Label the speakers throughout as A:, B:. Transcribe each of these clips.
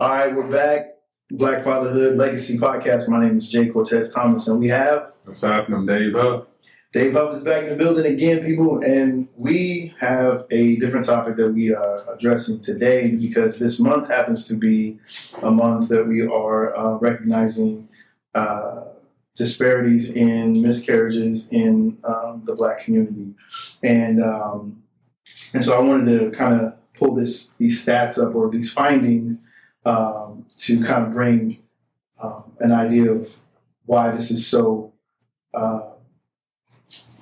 A: All right, we're back. Black Fatherhood Legacy Podcast. My name is Jay Cortez Thomas, and we have
B: What's happening, Dave Huff?
A: Dave Huff is back in the building again, people, and we have a different topic that we are addressing today because this month happens to be a month that we are uh, recognizing uh, disparities in miscarriages in um, the Black community, and um, and so I wanted to kind of pull this these stats up or these findings um, to kind of bring um, an idea of why this is so. Uh,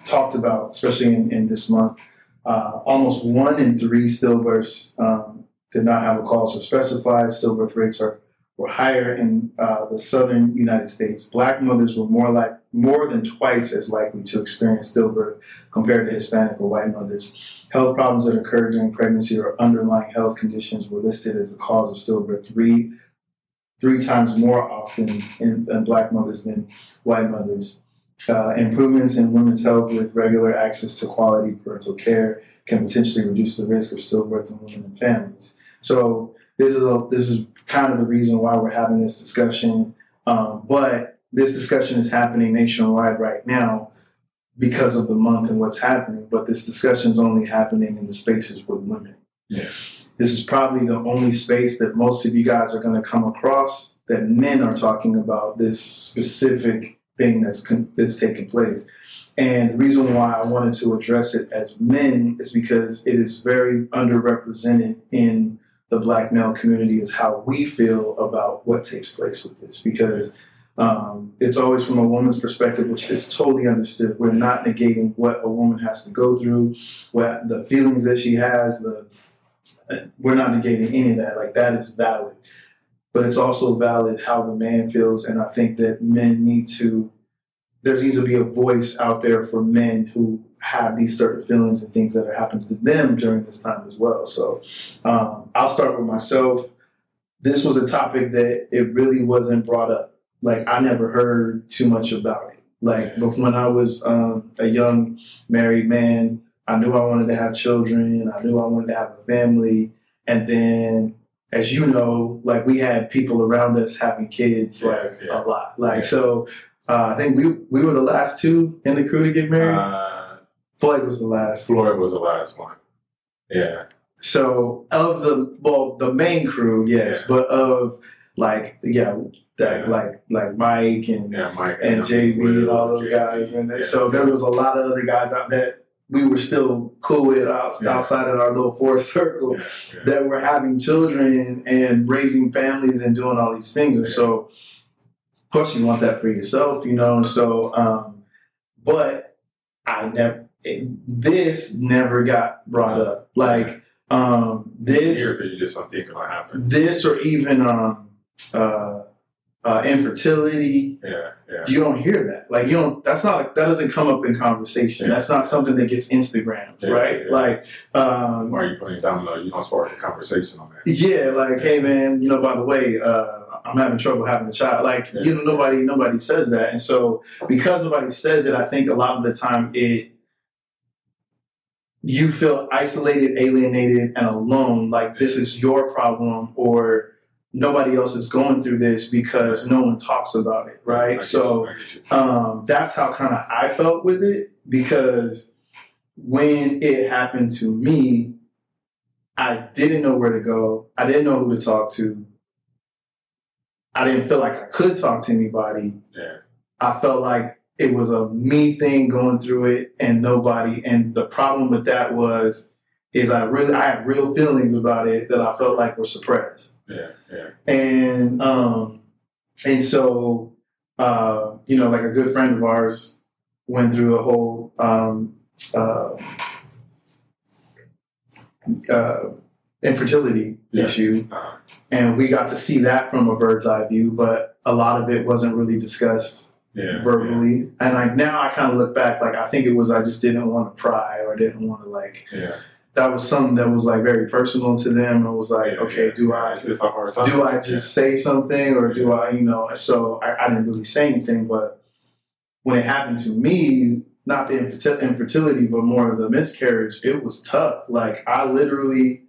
A: talked about, especially in, in this month. Uh, almost one in three stillbirths um, did not have a cause or specified. Stillbirth rates are were higher in uh, the southern United States. Black mothers were more like more than twice as likely to experience stillbirth compared to Hispanic or white mothers. Health problems that occurred during pregnancy or underlying health conditions were listed as the cause of stillbirth three three times more often in, in black mothers than white mothers. Uh, improvements in women's health with regular access to quality parental care can potentially reduce the risk of stillbirth in women and families. So this is a, this is kind of the reason why we're having this discussion. Um, but this discussion is happening nationwide right now because of the month and what's happening. But this discussion is only happening in the spaces with women.
B: Yeah.
A: This is probably the only space that most of you guys are going to come across that men are talking about this specific thing that's that's taking place. And the reason why I wanted to address it as men is because it is very underrepresented in the black male community is how we feel about what takes place with this because um, it's always from a woman's perspective, which is totally understood. We're not negating what a woman has to go through, what the feelings that she has. The we're not negating any of that. Like that is valid but it's also valid how the man feels. And I think that men need to, there needs to be a voice out there for men who have these certain feelings and things that are happening to them during this time as well. So um, I'll start with myself. This was a topic that it really wasn't brought up. Like I never heard too much about it. Like but when I was um, a young married man, I knew I wanted to have children. I knew I wanted to have a family. And then as you know, like we had people around us having kids like yeah. a lot. Like yeah. so, uh, I think we we were the last two in the crew to get married. Uh, Floyd was the last.
B: Floyd was the last one. Yeah.
A: So of the well, the main crew, yes, but of like yeah, that like like Mike and
B: yeah, Mike
A: and, and JB and all those JB. guys, and so there was a lot of other guys out there we were still cool with outside of our little four circle yeah, yeah. that were having children and raising families and doing all these things. And so, of course, you want that for yourself, you know. And so, um, but I never, this never got brought up. Like um, this,
B: you just don't think happen.
A: This or even um, uh, uh, infertility.
B: Yeah, yeah.
A: You don't hear that. Like you don't. That's not. That doesn't come up in conversation. Yeah. That's not something that gets Instagram, yeah, right? Yeah. Like, um,
B: why are you putting it down low? You don't spark a conversation on that.
A: Yeah, like, hey man, you know, by the way, uh, I'm having trouble having a child. Like, you know, nobody nobody says that, and so because nobody says it, I think a lot of the time it you feel isolated, alienated, and alone. Like this is your problem, or nobody else is going through this because no one talks about it, right? So um, that's how kind of I felt with it because when it happened to me, I didn't know where to go. I didn't know who to talk to. I didn't feel like I could talk to anybody.
B: Yeah.
A: I felt like it was a me thing going through it and nobody. And the problem with that was, is I really I had real feelings about it that I felt like were suppressed.
B: Yeah, yeah.
A: And um, and so uh, you know, like a good friend of ours went through the whole um, uh, uh, infertility yes. issue, uh-huh. and we got to see that from a bird's eye view. But a lot of it wasn't really discussed
B: yeah,
A: verbally. Yeah. And like now, I kind of look back, like I think it was I just didn't want to pry or didn't want to like
B: yeah
A: that was something that was like very personal to them. It was like,
B: yeah,
A: okay,
B: yeah.
A: do I
B: it's a hard time.
A: do I just yeah. say something or do I, you know? So I, I, didn't really say anything, but when it happened to me, not the infertility, but more of the miscarriage, it was tough. Like I literally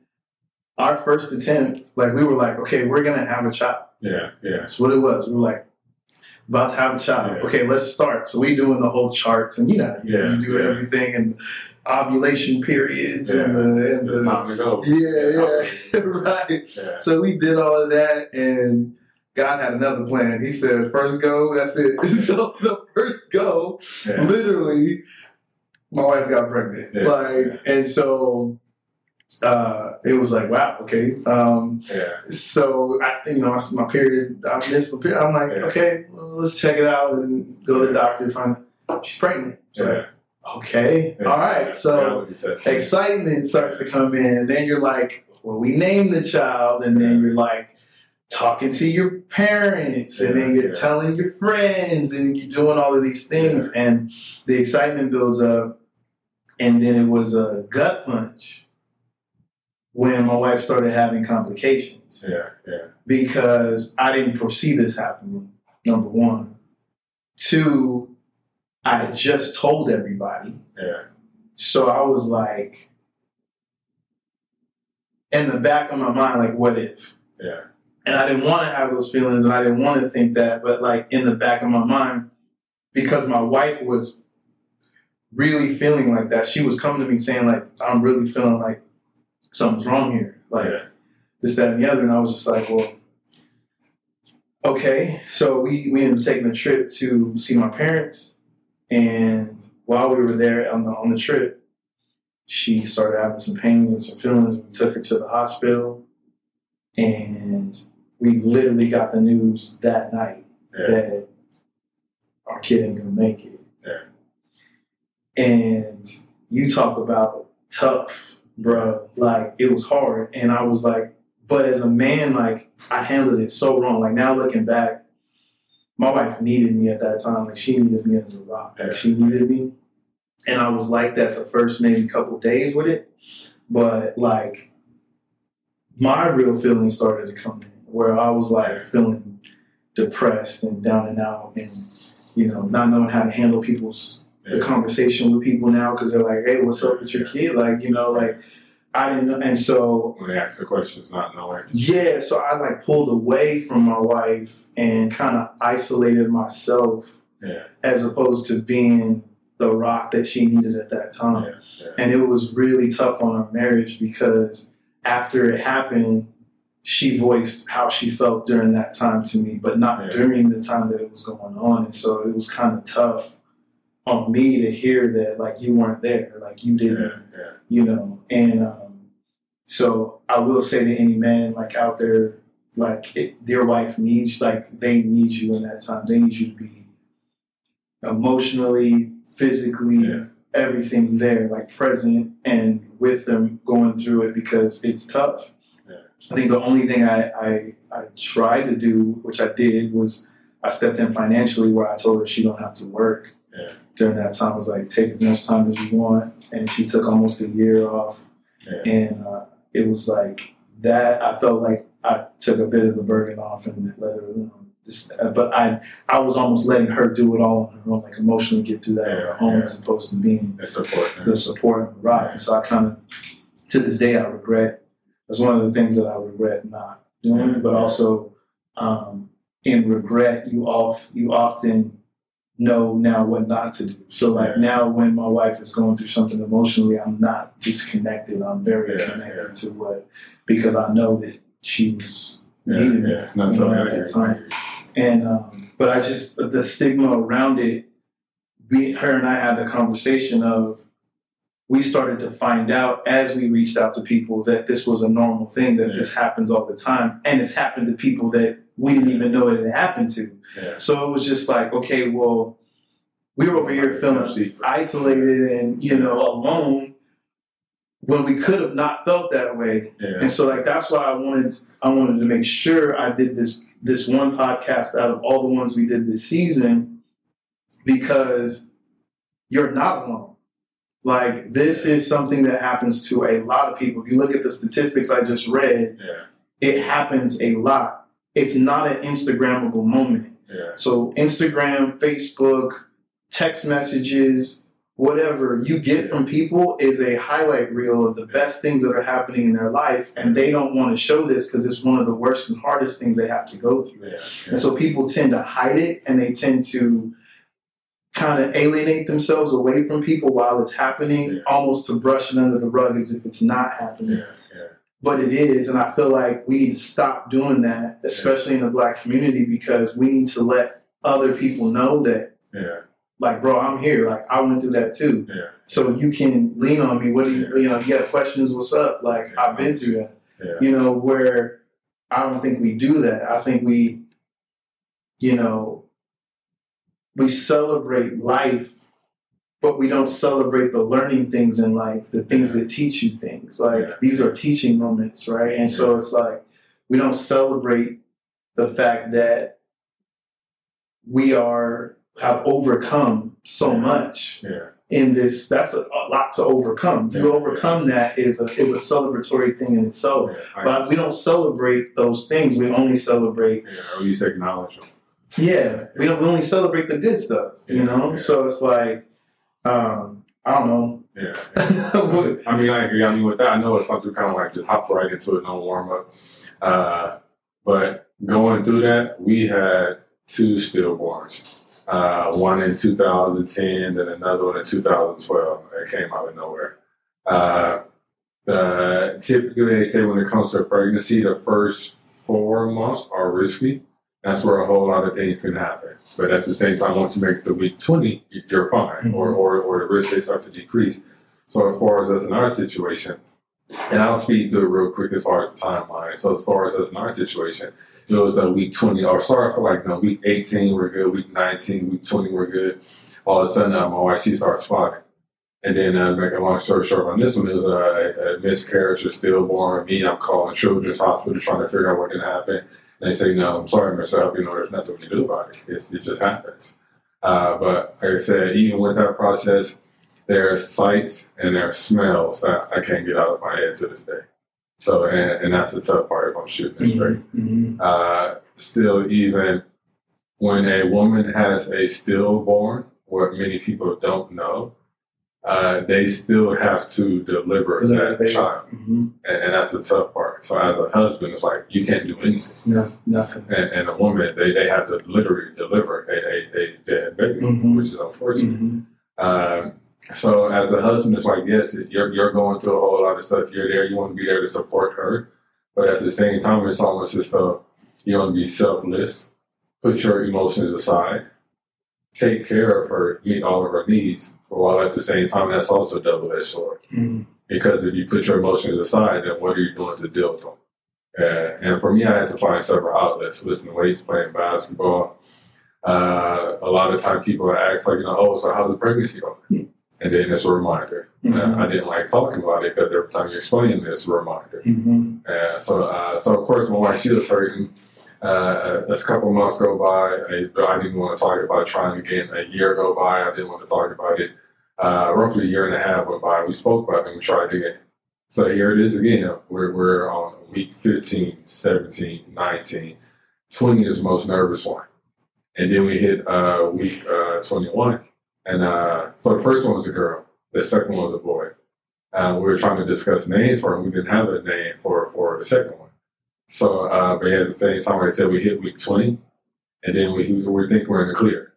A: our first attempt, like we were like, okay, we're gonna have a child.
B: Yeah, yeah,
A: That's what it was. We were like, about to have a child.
B: Yeah.
A: Okay, let's start. So we doing the whole charts, and you know, you,
B: Yeah,
A: you do
B: yeah.
A: everything and ovulation periods and the and the
B: time to go.
A: yeah, yeah, right.
B: Yeah,
A: So we did all of that, and God had another plan. He said, first go, that's it. so the first go,
B: yeah,
A: literally, my wife got pregnant.
B: Yeah.
A: Like, and so uh, it was like, wow, okay. Um,
B: yeah,
A: so I, you know, my period. I missed my period. I'm like,
B: Yeah.
A: okay, well, let's check it out and go to the doctor. Find she's pregnant. It's
B: yeah.
A: Okay,
B: yeah.
A: all right. So
B: Reality sets in.
A: excitement starts to come in. And then you're like, well, we name the child, and then you're like talking to your parents, and then you're telling your friends, and you're doing all of these things, and the excitement builds up. And then it was a gut punch when my wife started having complications
B: Yeah, yeah,
A: because I didn't foresee this happening. Number one, two, I just told everybody.
B: yeah,
A: So I was like, in the back of my mind, like, what if?
B: yeah,
A: And I didn't want to have those feelings and I didn't want to think that, but like in the back of my mind, because my wife was really feeling like that, she was coming to me saying, like, I'm really feeling like something's wrong here. Like,
B: yeah,
A: this, that, and the other. And I was just like, well, okay. So we, we ended up taking a trip to see my parents. And while we were there on the, on the trip, she started having some pains and some feelings. We took her to the hospital. And we literally got the news that night
B: yeah,
A: that our kid ain't gonna make it.
B: Yeah.
A: And you talk about tough, bro. Like it was hard, and I was like, but as a man, like I handled it so wrong. Like now looking back, my wife needed me at that time. Like she needed me as a rock. Like she needed me, and I was like that the first maybe couple days with it. But like my real feelings started to come in, where I was like feeling depressed and down and out, and you know not knowing how to handle people's the conversation with people now because they're like, "Hey, what's up with your kid?" Like, you know, like I didn't know, and so
B: When they ask the questions, not knowing.
A: yeah, so I like pulled away from my wife and kind of isolated myself
B: Yeah,
A: as opposed to being the rock that she needed at that time.
B: yeah, yeah,
A: And it was really tough on our marriage because after it happened, she voiced how she felt during that time to me, but not
B: Yeah.
A: during the time that it was going on. And so it was kind of tough on me to hear that, like, you weren't there, like, you didn't, you know. And um, so I will say to any man, like, out there, like, it, your wife needs, like, they need you in that time. They need you to be emotionally, physically,
B: Yeah.
A: everything there, like present and with them going through it because it's tough.
B: Yeah.
A: I think the only thing I, I I tried to do, which I did, was I stepped in financially where I told her she don't have to work.
B: Yeah.
A: During that time, I was like, take as much time as you want, and she took almost a year off, and uh, it was like that. I felt like I took a bit of the burden off and let her. You know, this, uh, but I I was almost letting her do it all on her own, like emotionally get through that on her own,
B: yeah.
A: as opposed to being
B: the support.
A: the support and the rock. And so I kind of, to this day, I regret. That's one of the things that I regret not doing.
B: Yeah,
A: But
B: yeah.
A: also, um, in regret, you off you often know now what not to do. So like now, when my wife is going through something emotionally, I'm not disconnected. I'm very
B: Yeah,
A: connected
B: yeah.
A: to what because I know that she was
B: Yeah,
A: needed
B: yeah. No,
A: you know, at that time. And um, but I just the stigma around it. We, her and I had the conversation of we started to find out as we reached out to people that this was a normal thing that
B: Yeah.
A: this happens all the time, and it's happened to people that we didn't even know it had happened to.
B: Yeah.
A: So it was just like, okay, well, we were over here feeling isolated and you know alone when we could have not felt that way
B: Yeah,
A: and so like that's why I wanted I wanted to make sure I did this this one podcast out of all the ones we did this season because you're not alone. Like this is something that happens to a lot of people. If you look at the statistics I just read,
B: yeah,
A: it happens a lot. It's not an Instagrammable moment.
B: yeah,
A: So Instagram, Facebook, text messages, whatever you get from people is a highlight reel of the best things that are happening in their life, and they don't want to show this because it's one of the worst and hardest things they have to go through.
B: Yeah.
A: And so people tend to hide it and they tend to kind of alienate themselves away from people while it's happening,
B: Yeah.
A: almost to brush it under the rug as if it's not happening.
B: Yeah. Yeah.
A: But it is, and I feel like we need to stop doing that, especially in the black community, because we need to let other people know that,
B: Yeah.
A: like, bro, I'm here. Like, I went through that too.
B: Yeah.
A: So you can lean on me. What do you,
B: Yeah.
A: you know, you got questions, what's up? Like,
B: Yeah.
A: I've been through that
B: Yeah.
A: you know, where I don't think we do that. I think we, you know, we celebrate life, but we don't celebrate the learning things in life, the things that teach you things. Like
B: Yeah.
A: these are teaching moments, right? And so it's like we don't celebrate the fact that we are have overcome so much
B: Yeah.
A: in this that's a, a lot to overcome you
B: Yeah,
A: overcome that is a is a celebratory thing in itself
B: Yeah.
A: But we don't celebrate those things we only celebrate
B: Yeah. Or least acknowledge them.
A: yeah we don't we only celebrate the good stuff you know
B: yeah.
A: so it's like um i don't know
B: Yeah. I mean, I agree. I mean, with that, I know it's something kind of like just hop right into it, no warm up. Uh, but going through that, we had two stillborns. Uh, one in 2010, then another one in 2012. It came out of nowhere. Uh, the typically they say when it comes to pregnancy, the first four months are risky. That's where a whole lot of things can happen. But at the same time, once you make it to week 20, you're fine, or, or, or the risk they start to decrease. So as far as us in our situation, and I'll speed through it real quick as far as the timeline. So as far as us in our situation, it was a week 20, or sorry for like no, week 18 we're good, week 19, week 20 we're good. All of a sudden, uh, my wife she starts spotting. And then, uh, make a long story short on this one, it was a, a miscarriage, a stillborn. Me, I'm calling Children's Hospital trying to figure out what can happen. They say, no, I'm sorry, myself, you know, there's nothing we can do about it. It's, it just happens. Uh, but like I said, even with that process, there are sights and there are smells that I can't get out of my head to this day. So, and, and that's the tough part if I'm shooting it straight.
A: Mhm, mhm.
B: Uh, still, even when a woman has a stillborn, what many people don't know, uh, they still have to deliver that
A: baby.
B: child.
A: Mhm.
B: And, and that's the tough part. So, as a husband, it's like you can't do anything.
A: no nothing
B: And, and a woman, they, they have to literally deliver a, a, a dead baby,
A: Mhm.
B: which is unfortunate.
A: Mhm.
B: Um, so as a husband, it's like, yes, you're, you're going through a whole lot of stuff. You're there. You want to be there to support her. But at the same time, it's almost as though you want to be selfless, put your emotions aside, take care of her, meet all of her needs. While at the same time, that's also double-edged sword.
A: Mhm.
B: Because if you put your emotions aside, then what are you doing to deal with them? Uh, and for me, I had to find several outlets, lifting weights, playing basketball. Uh, a lot of time people ask, like, you know, oh, so how's the pregnancy going? And then it's a reminder. Uh,
A: Mhm.
B: I didn't like talking about it because every time you explain it, it's a reminder.
A: Mhm.
B: Uh, so, uh, so of course, my wife she was hurting. Uh, as a couple months go by, I, I didn't want to talk about trying again. A year go by, I didn't want to talk about it. Uh, roughly a year and a half went by. We spoke about it and we tried again. So here it is again. We're, we're on week 15, 17, 19. 20 is the most nervous one. And then we hit uh, week uh, 21. And uh, so the first one was a girl. The second one was a boy. Uh, we were trying to discuss names for him. We didn't have a name for, for the second one. So, uh, but at the same time, like I said, we hit week 20. And then we, we think we're in the clear.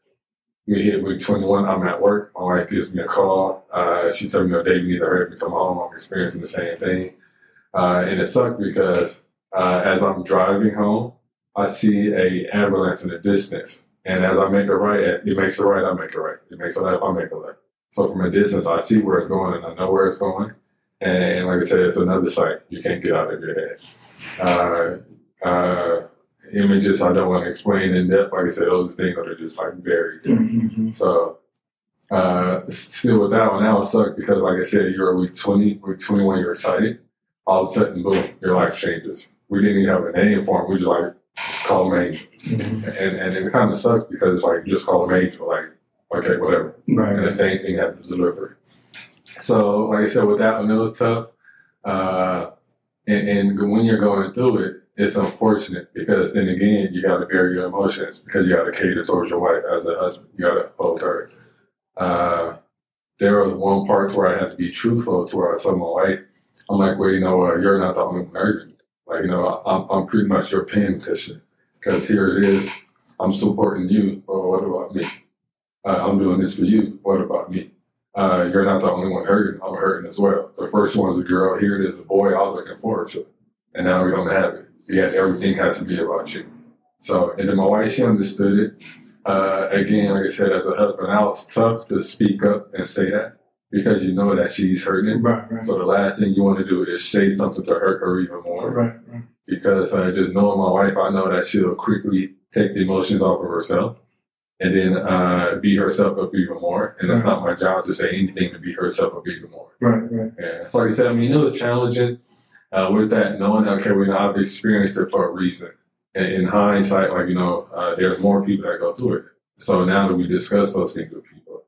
B: We hit week 21. I'm at work. My wife gives me a call. Uh, she told me, no, David, need to hurry up and come home. I'm experiencing the same thing. Uh, and it sucked because uh, as I'm driving home, I see a ambulance in the distance. And as I make a right, it makes a right, I make a right. It makes a left, I make a left. So from a distance, I see where it's going and I know where it's going. And like I said, it's another sight you can't get out of your head. Images I don't want to explain in depth. Like I said, those things are just like very different.
A: Mhm.
B: So, uh, still with that one, that one sucked because, like I said, you're a week 20, week 21, you're excited. All of a sudden, boom, your life changes. We didn't even have a name for him. We just like, just call him Angel.
A: Mhm.
B: And, and it kind of sucks because it's like, just call him Angel. Like, okay, whatever. Right. And the same thing happened to delivery. So, like I said, with that one, it was tough. Uh, and, and when you're going through it, it's unfortunate because then again, you got to bear your emotions because you got to cater towards your wife as a husband. You got to hold her. Uh, there was one part where I had to be truthful to where I told my wife, I'm like, well, you know what, you're not the only one hurting. Like, you know, I'm, I'm pretty much your pain cushion. Because here it is, I'm supporting you. Well, what about me? Uh, I'm doing this for you. What about me? Uh, you're not the only one hurting. I'm hurting as well. The first one was a girl. Here it is, a boy. I was looking forward to it. And now we don't have it. Yet everything has to be about you. So, and then my wife, she understood it. Uh, again, like I said, as a husband, now it's tough to speak up and say that because you know that she's hurting.
A: Right, right.
B: So the last thing you want to do is say something to hurt her even more.
A: Right, right.
B: Because uh, just knowing my wife, I know that she'll quickly take the emotions off of herself and then uh, beat herself up even more. And it's not my job to say anything to beat herself up even more.
A: Right, right.
B: Yeah. So like I said, I mean, it was challenging uh, with that, knowing, okay, we know I've experienced it for a reason. And in hindsight, like, you know, uh, there's more people that go through it. So now that we discuss those things with people,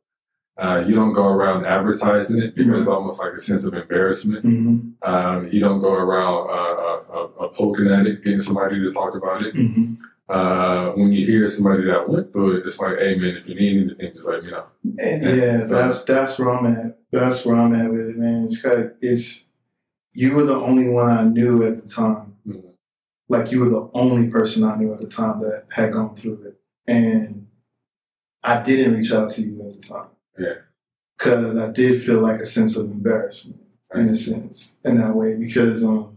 B: uh, you don't go around advertising it because it's almost like a sense of embarrassment.
A: Mm-hmm.
B: Um, you don't go around uh, uh, uh, poking at it, getting somebody to talk about it.
A: Mm-hmm.
B: Uh, when you hear somebody that went through it, it's like, hey man, if you need anything, just let me know.
A: And
B: Yeah.
A: yeah,
B: So-
A: that's that's where I'm at. That's where I'm at with it, man. It's kind of, it's you were the only one I knew at the time.
B: Mhm.
A: Like you were the only person I knew at the time that had gone through it, and I didn't reach out to you at the time.
B: Yeah.
A: because I did feel like a sense of embarrassment in a sense in that way because um,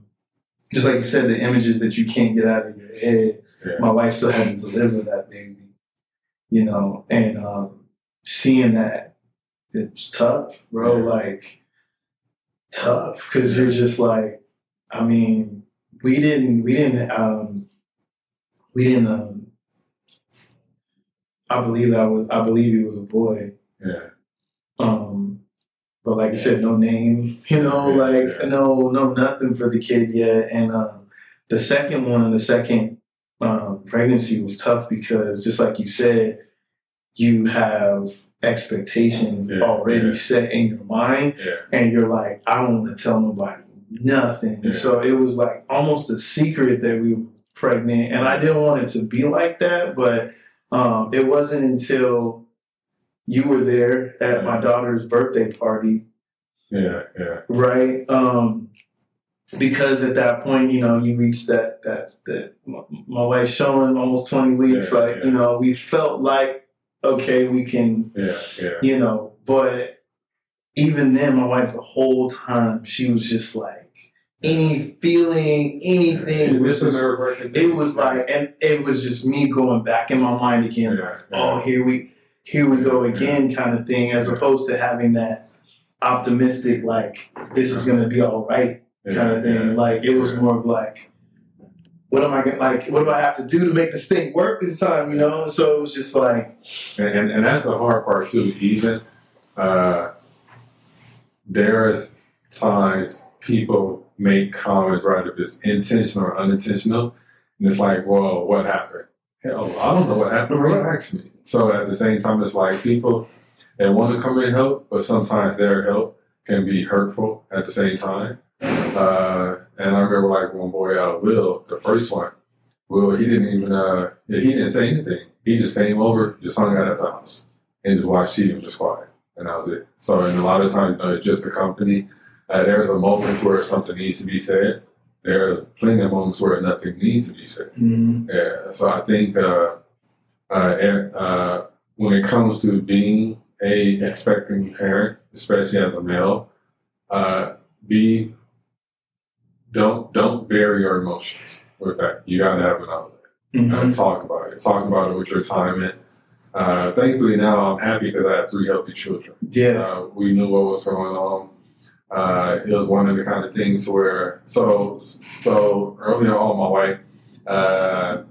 A: just like you said, the images that you can't get out of your head
B: Yeah.
A: my wife still had to deliver that baby, you know, and um, seeing that it was tough, bro.
B: Yeah.
A: Like tough because you're just like, I mean, we didn't, we didn't, um, we didn't. Um, I believe that was, I believe he was a boy.
B: Yeah.
A: Um, but like I said, no name, you know,
B: Yeah,
A: like
B: yeah.
A: no, no, nothing for the kid yet. And um, the second one, and the second um, pregnancy was tough because, just like you said, you have expectations
B: Yeah,
A: already
B: yeah.
A: set in your mind,
B: Yeah.
A: and you're like, I don't want to tell nobody nothing. So it was like almost a secret that we were pregnant, and I didn't want it to be like that, but um, it wasn't until you were there at my daughter's birthday party
B: Yeah. Yeah.
A: right? Um, because at that point, you know, you reached that that that my wife showing almost twenty weeks. Like you know, we felt like okay, we can,
B: Yeah. Yeah.
A: you know, but even then, my wife the whole time she was just like any feeling, anything was
B: It's a
A: just, it was like, and it was just me going back in my mind again.
B: Yeah,
A: like, oh, here we, here we go again, kind of thing, as opposed to having that optimistic, like this is gonna be all right, kind of thing. Like it was more of like, what am I gonna like? What do I have to do to make this thing work this time? You know? So it was just like,
B: And, and, and that's the hard part too. Even uh, there's times people make comments, right? If it's intentional or unintentional, and it's like, well, what happened? Hell, I don't know what happened. Relax me. So at the same time, it's like people they want to come in and help, but sometimes their help can be hurtful at the same time. Uh, and I remember like one boy, uh, Will, the first one. Will, he didn't even uh, he didn't say anything. He just came over, just hung out at the house, and just watched TV and just quiet, and that was it. So, and a lot of times, uh, just the company. Uh, there's a moment where something needs to be said. There are plenty of moments where nothing needs to be said.
A: mm,
B: Yeah. So I think uh, uh, uh, when it comes to being a expecting parent, especially as a male, uh, be don't don't bury your emotions with that. You got to have an outlet
A: mhm,
B: and talk about it. Talk about it with your time. And uh, thankfully now I'm happy because I have three healthy children.
A: yeah,
B: Uh, we knew what was going on. Uh, it was one of the kind of things where so so early on, my wife uh,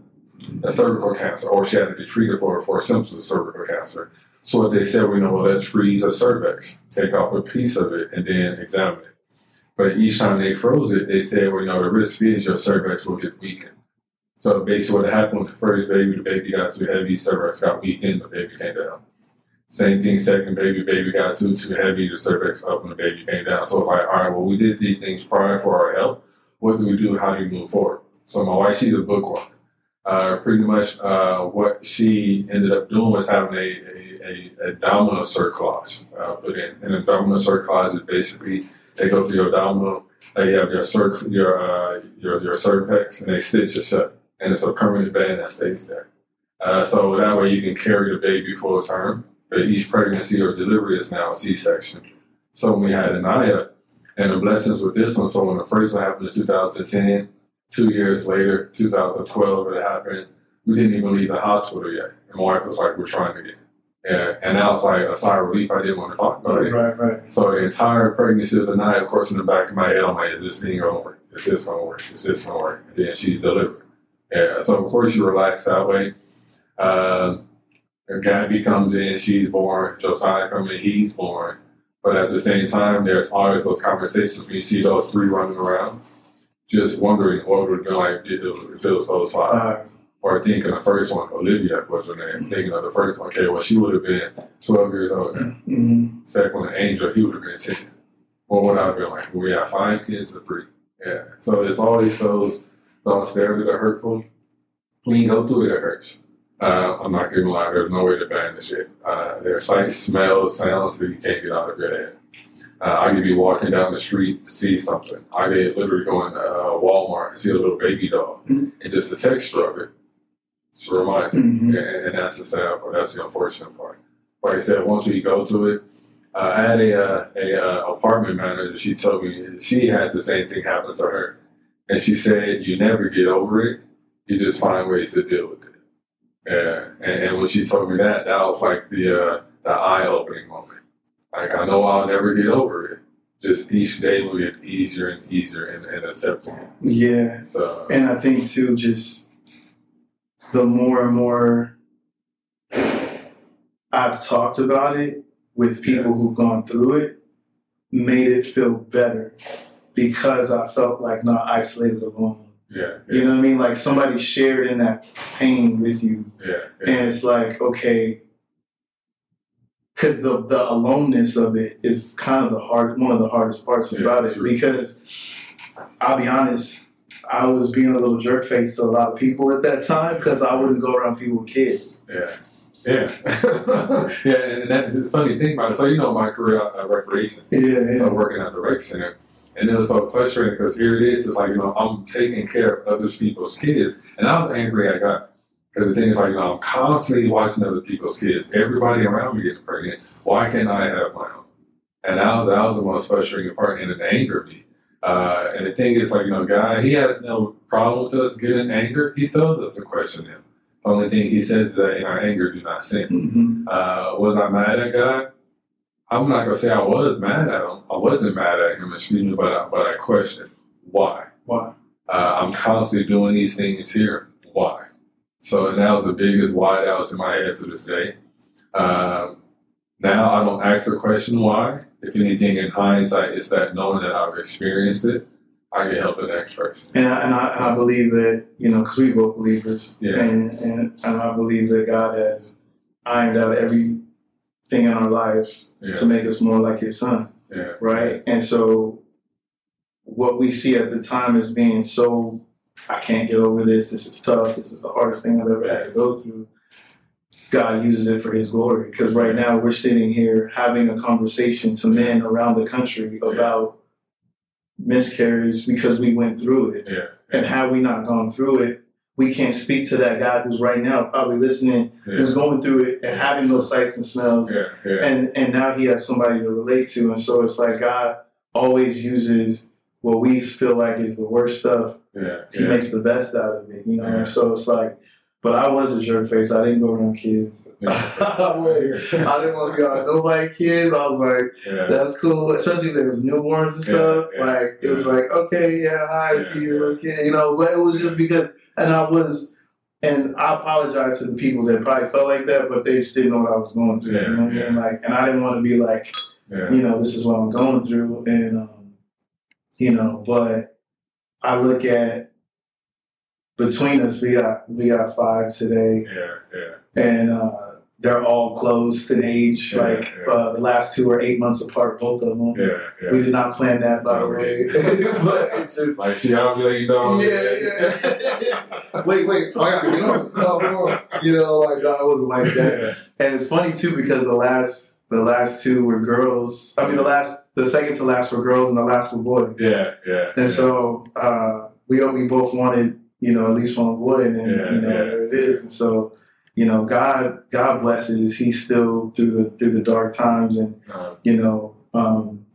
B: a cervical cancer, or she had to be treated for for symptoms of cervical cancer. So what they said, we know, well, let's freeze a cervix, take off a piece of it, and then examine it. But each time they froze it, they said, well, you know, the risk is your cervix will get weakened. So basically, what happened with the first baby, the baby got too heavy, cervix got weakened, the baby came down. Same thing, second baby, baby got too too heavy, the cervix up, and the baby came down. So it's like, all right, well, we did these things prior for our health. What do we do? How do we move forward? So my wife, she's a bookworm. Uh, pretty much uh, what she ended up doing was having a, a, a abdominal cerclage uh, put in. An abdominal cerclage is basically they go through your abdominal, you have your circ, your, uh, your your cervix, and they stitch it shut, and it's a permanent band that stays there. Uh, so that way you can carry the baby full term. But each pregnancy or delivery is now a C-section. So we had Anaya, and the blessings with this one. So when the first one happened in 2010, two years later, 2012, it happened. We didn't even leave the hospital yet. And my wife was like, "We're trying get." Yeah, and that was like a sigh of relief. I didn't want to talk about it.
A: Right, right.
B: So the entire pregnancy of the night, of course, in the back of my head, I'm like, "Is this thing gonna work? Is this gonna work? Is this gonna work?" And then she's delivered. Yeah, so of course you relax that way. Um, Gabby comes in, she's born. Josiah comes in, he's born. But at the same time, there's always those conversations when you see those three running around, just wondering what would have been like if it was those five. Or thinking the first one, Olivia was her name. Thinking of the first one, okay, well, she would have been 12 years old. now.
A: mhm.
B: Second one, Angel, he would have been 10. What would I have been like? We have five kids or three. Yeah. So it's always those thoughts there that are hurtful. When you go through it, it hurts. Uh, I'm not gonna lie, there's no way to banish it. Uh, there's sights, smells, sounds that you can't get out of your head. Uh, I could be walking down the street, to see something. I could literally go in uh, Walmart and see a little baby doll,
A: Mhm.
B: and just the texture of it. It's a reminder.
A: Mhm.
B: And, and that's the sad part. That's the unfortunate part. Like I said, once we go to it, uh, I had a, uh, a uh, apartment manager. She told me she had the same thing happen to her, and she said, "You never get over it. You just find ways to deal with it." Yeah, and, and when she told me that, that was like the uh, the eye opening moment. Like I know I'll never get over it. Just each day will get easier and easier and, in accepting.
A: Yeah.
B: So
A: And I think too, just the more and more I've talked about it with people who've gone through it, made it feel better because I felt like not isolated alone.
B: yeah,
A: You know what I mean? Like somebody shared in that pain with you,
B: yeah,
A: and it's like okay, because the the aloneness of it is kind of the hard one of the hardest parts
B: Yeah,
A: about it
B: true.
A: because I'll be honest, I was being a little jerk face to a lot of people at that time because I wouldn't go around people with kids.
B: yeah. Yeah, yeah, and that, the funny thing about it, so you know my career at recreation,
A: Yeah,
B: so
A: yeah.
B: working at the rec center, and it was so frustrating because here it is, it's like you know I'm taking care of other people's kids, and I was angry at God because the thing is like you know I'm constantly watching other people's kids, everybody around me getting pregnant. Why can't I have my own? And that was, that was the most frustrating part, and it angered me. Uh, and the thing is, like you know, God, He has no problem with us getting anger. He tells us to question Him. The only thing He says is that in our anger, do not sin.
A: hmm
B: Uh, was I mad at God? I'm not gonna say I was mad at him. I wasn't mad at him, excuse me, but I, but I questioned why.
A: Why?
B: Uh, I'm constantly doing these things here. Why? So now the biggest why that was in my head to this day. Um, now I don't ask the question why. If anything, in hindsight, it's that knowing that I've experienced it, I can help the next person.
A: And I, and I, and I believe that you know because we both believers,
B: Yeah.
A: and, and and I believe that God has ironed out everything in our lives
B: Yeah,
A: to make us more like His Son.
B: yeah,
A: right? And so, what we see at the time as being so, I can't get over this. This is tough. This is the hardest thing I've ever had to go through. God uses it for His glory. Because right now we're sitting here having a conversation to men around the country about miscarriage because we went through it.
B: yeah,
A: And had we not gone through it, we can't speak to that guy who's right now probably listening, who's going through it and having those sights and smells
B: yeah, yeah,
A: and and now he has somebody to relate to and so it's like god always uses what we feel like is the worst stuff
B: yeah,
A: he
B: yeah.
A: makes the best out of it you know
B: Yeah.
A: and so it's like but i was a jerk face i didn't go around kids I was. i didn't want to be around nobody kids i was like
B: yeah.
A: that's cool especially if there was newborns and stuff
B: yeah,
A: like it was like okay yeah hi
B: Yeah,
A: see you kid you know but it was just because and i was and I apologize to the people that probably felt like that, but they just didn't know what I was going through.
B: Yeah,
A: you know what I mean? Like, and I didn't want to be like,
B: yeah.
A: you know, this is what I'm going through. And, um, you know, but I look at between us, we got, we got five today.
B: Yeah, yeah,
A: And, uh, they're all close in age.
B: Yeah,
A: like
B: yeah.
A: Uh, the last two are eight months apart, both of them.
B: Yeah,
A: We did not plan that, by the way. but it's just
B: Like, be like, you know.
A: yeah, yeah. wait, wait, I on. No, no. You know, like no, it wasn't like that. And it's funny too because the last the last two were girls. I mean, the last the second to last were girls, and the last were boys.
B: yeah, yeah.
A: And so uh, we we both wanted, you know, at least one boy, and then
B: Yeah,
A: you know
B: yeah.
A: there it is. And so, you know, God God blesses. He's still through the through the dark times, and
B: Uh,
A: you know, um,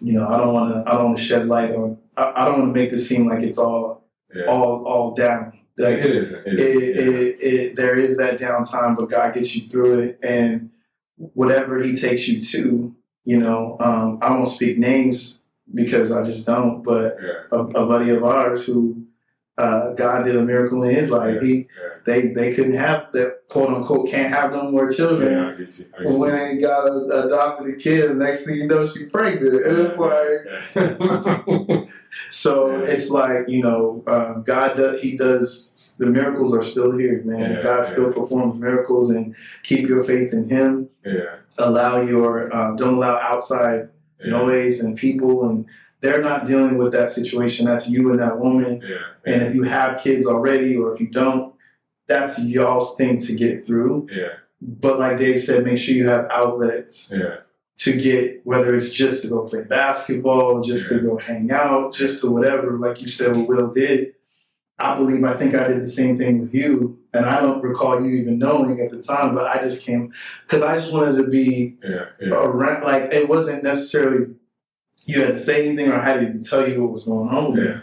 A: you know, I don't want to I don't want to shed light on. I, I don't want to make this seem like it's all
B: yeah.
A: all all down. Like,
B: it isn't. It
A: it, it, it, there is that downtime, but God gets you through it, and whatever He takes you to, you know, um, I won't speak names because I just don't. But a, a buddy of ours who uh, God did a miracle in his life, he they they couldn't have that quote unquote can't have no more children.
B: Yeah, I get you. I get
A: when they got a, adopted a kid, the next thing you know, she's pregnant, and it's like
B: Yeah.
A: So
B: Yeah.
A: it's like you know, um, God does. He does. The miracles are still here, man.
B: Yeah,
A: God still performs miracles, and keep your faith in Him.
B: yeah,
A: Allow your um, don't allow outside noise and people, and they're not dealing with that situation. That's you and that woman.
B: yeah,
A: And if you have kids already, or if you don't, that's y'all's thing to get through.
B: yeah,
A: But like Dave said, make sure you have outlets
B: yeah,
A: to get whether it's just to go play basketball, just to go hang out, just to whatever, like you said, what Will did. I believe I think I did the same thing with you, and I don't recall you even knowing at the time, but I just came because I just wanted to be
B: yeah, yeah.
A: around. Like it wasn't necessarily you had to say anything or I had to even tell you what was going on. with.
B: Yeah.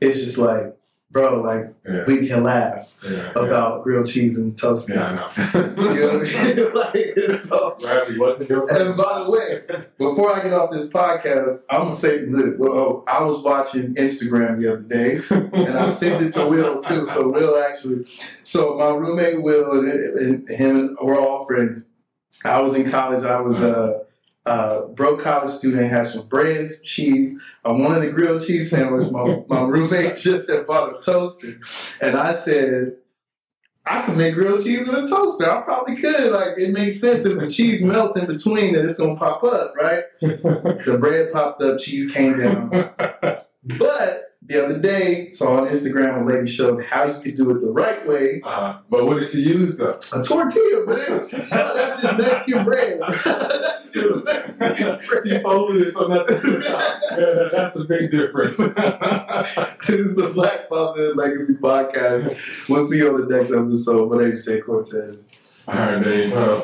A: It's just like, bro, like
B: Yeah,
A: we can laugh
B: yeah,
A: about grilled cheese and toast.
B: Yeah, I know.
A: You know what I mean? like it's so
B: Bradley, what's the
A: and by the way, before I get off this podcast, I'm gonna say this. Oh, I was watching Instagram the other day, and I sent it to Will too. So Will actually, so my roommate Will and, and him and we're all friends. I was in college. I was a, Uh, a broke college student. Had some bread, some cheese. I wanted a grilled cheese sandwich. My, my roommate just had bought a toaster, and I said. I could make grilled cheese in a toaster. I probably could. Like it makes sense if the cheese melts in between, then it's gonna pop up, right? The bread popped up, cheese came down. But the other day, saw on Instagram a lady showed how you could do it the right way.
B: uh, but what did she use though?
A: A tortilla, man. No, that's just Mexican bread. that's just Mexican
B: she folded it so nothing. yeah, that's a big difference.
A: this is the Black Father Legacy Podcast. We'll see you on the next episode. My name's Jay Cortez.
B: All right, Dave. Uh.